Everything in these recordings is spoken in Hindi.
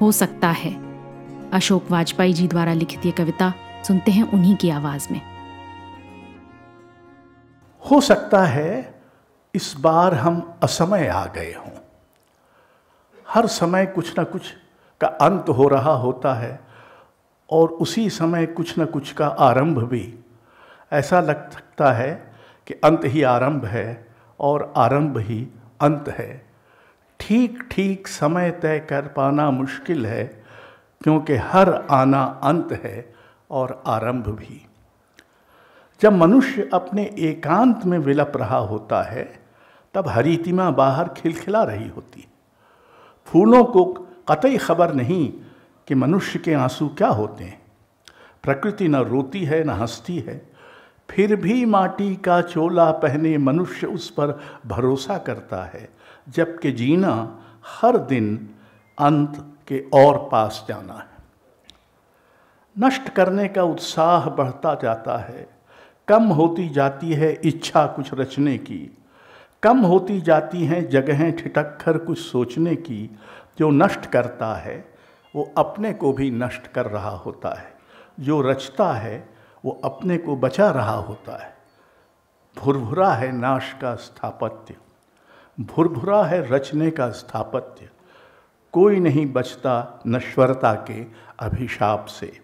हो सकता है। अशोक वाजपेयी जी द्वारा लिखित ये कविता सुनते हैं उन्हीं की आवाज़ में। हो सकता है इस बार हम असमय आ गए हों। हर समय कुछ ना कुछ का अंत हो रहा होता है और उसी समय कुछ ना कुछ का आरंभ भी। ऐसा लग सकता है कि अंत ही आरंभ है और आरंभ ही अंत है। ठीक ठीक समय तय कर पाना मुश्किल है, क्योंकि हर आना अंत है और आरंभ भी। जब मनुष्य अपने एकांत में विलप रहा होता है, तब हरितिमा बाहर खिलखिला रही होती। फूलों को कतई खबर नहीं कि मनुष्य के आँसू क्या होते हैं। प्रकृति न रोती है, न हंसती है। फिर भी माटी का चोला पहने मनुष्य उस पर भरोसा करता है। जबकि जीना हर दिन अंत के और पास जाना है। नष्ट करने का उत्साह बढ़ता जाता है। कम होती जाती है इच्छा कुछ रचने की। कम होती जाती हैं जगहें ठिटक कर कुछ सोचने की। जो नष्ट करता है, वो अपने को भी नष्ट कर रहा होता है। जो रचता है, वो अपने को बचा रहा होता है। भुरभुरा है नाश का स्थापत्य। भुरभुरा है रचने का स्थापत्य। कोई नहीं बचता नश्वरता के अभिशाप से।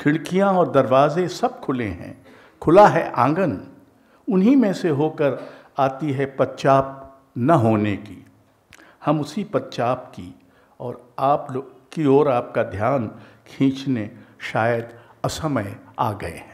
खिड़कियाँ और दरवाजे सब खुले हैं। खुला है आँगन। उन्हीं में से होकर आती है पच्चाप न होने की। हम उसी पच्चाप की और आप लोग की ओर आपका ध्यान खींचने शायद असमय आ गए हैं।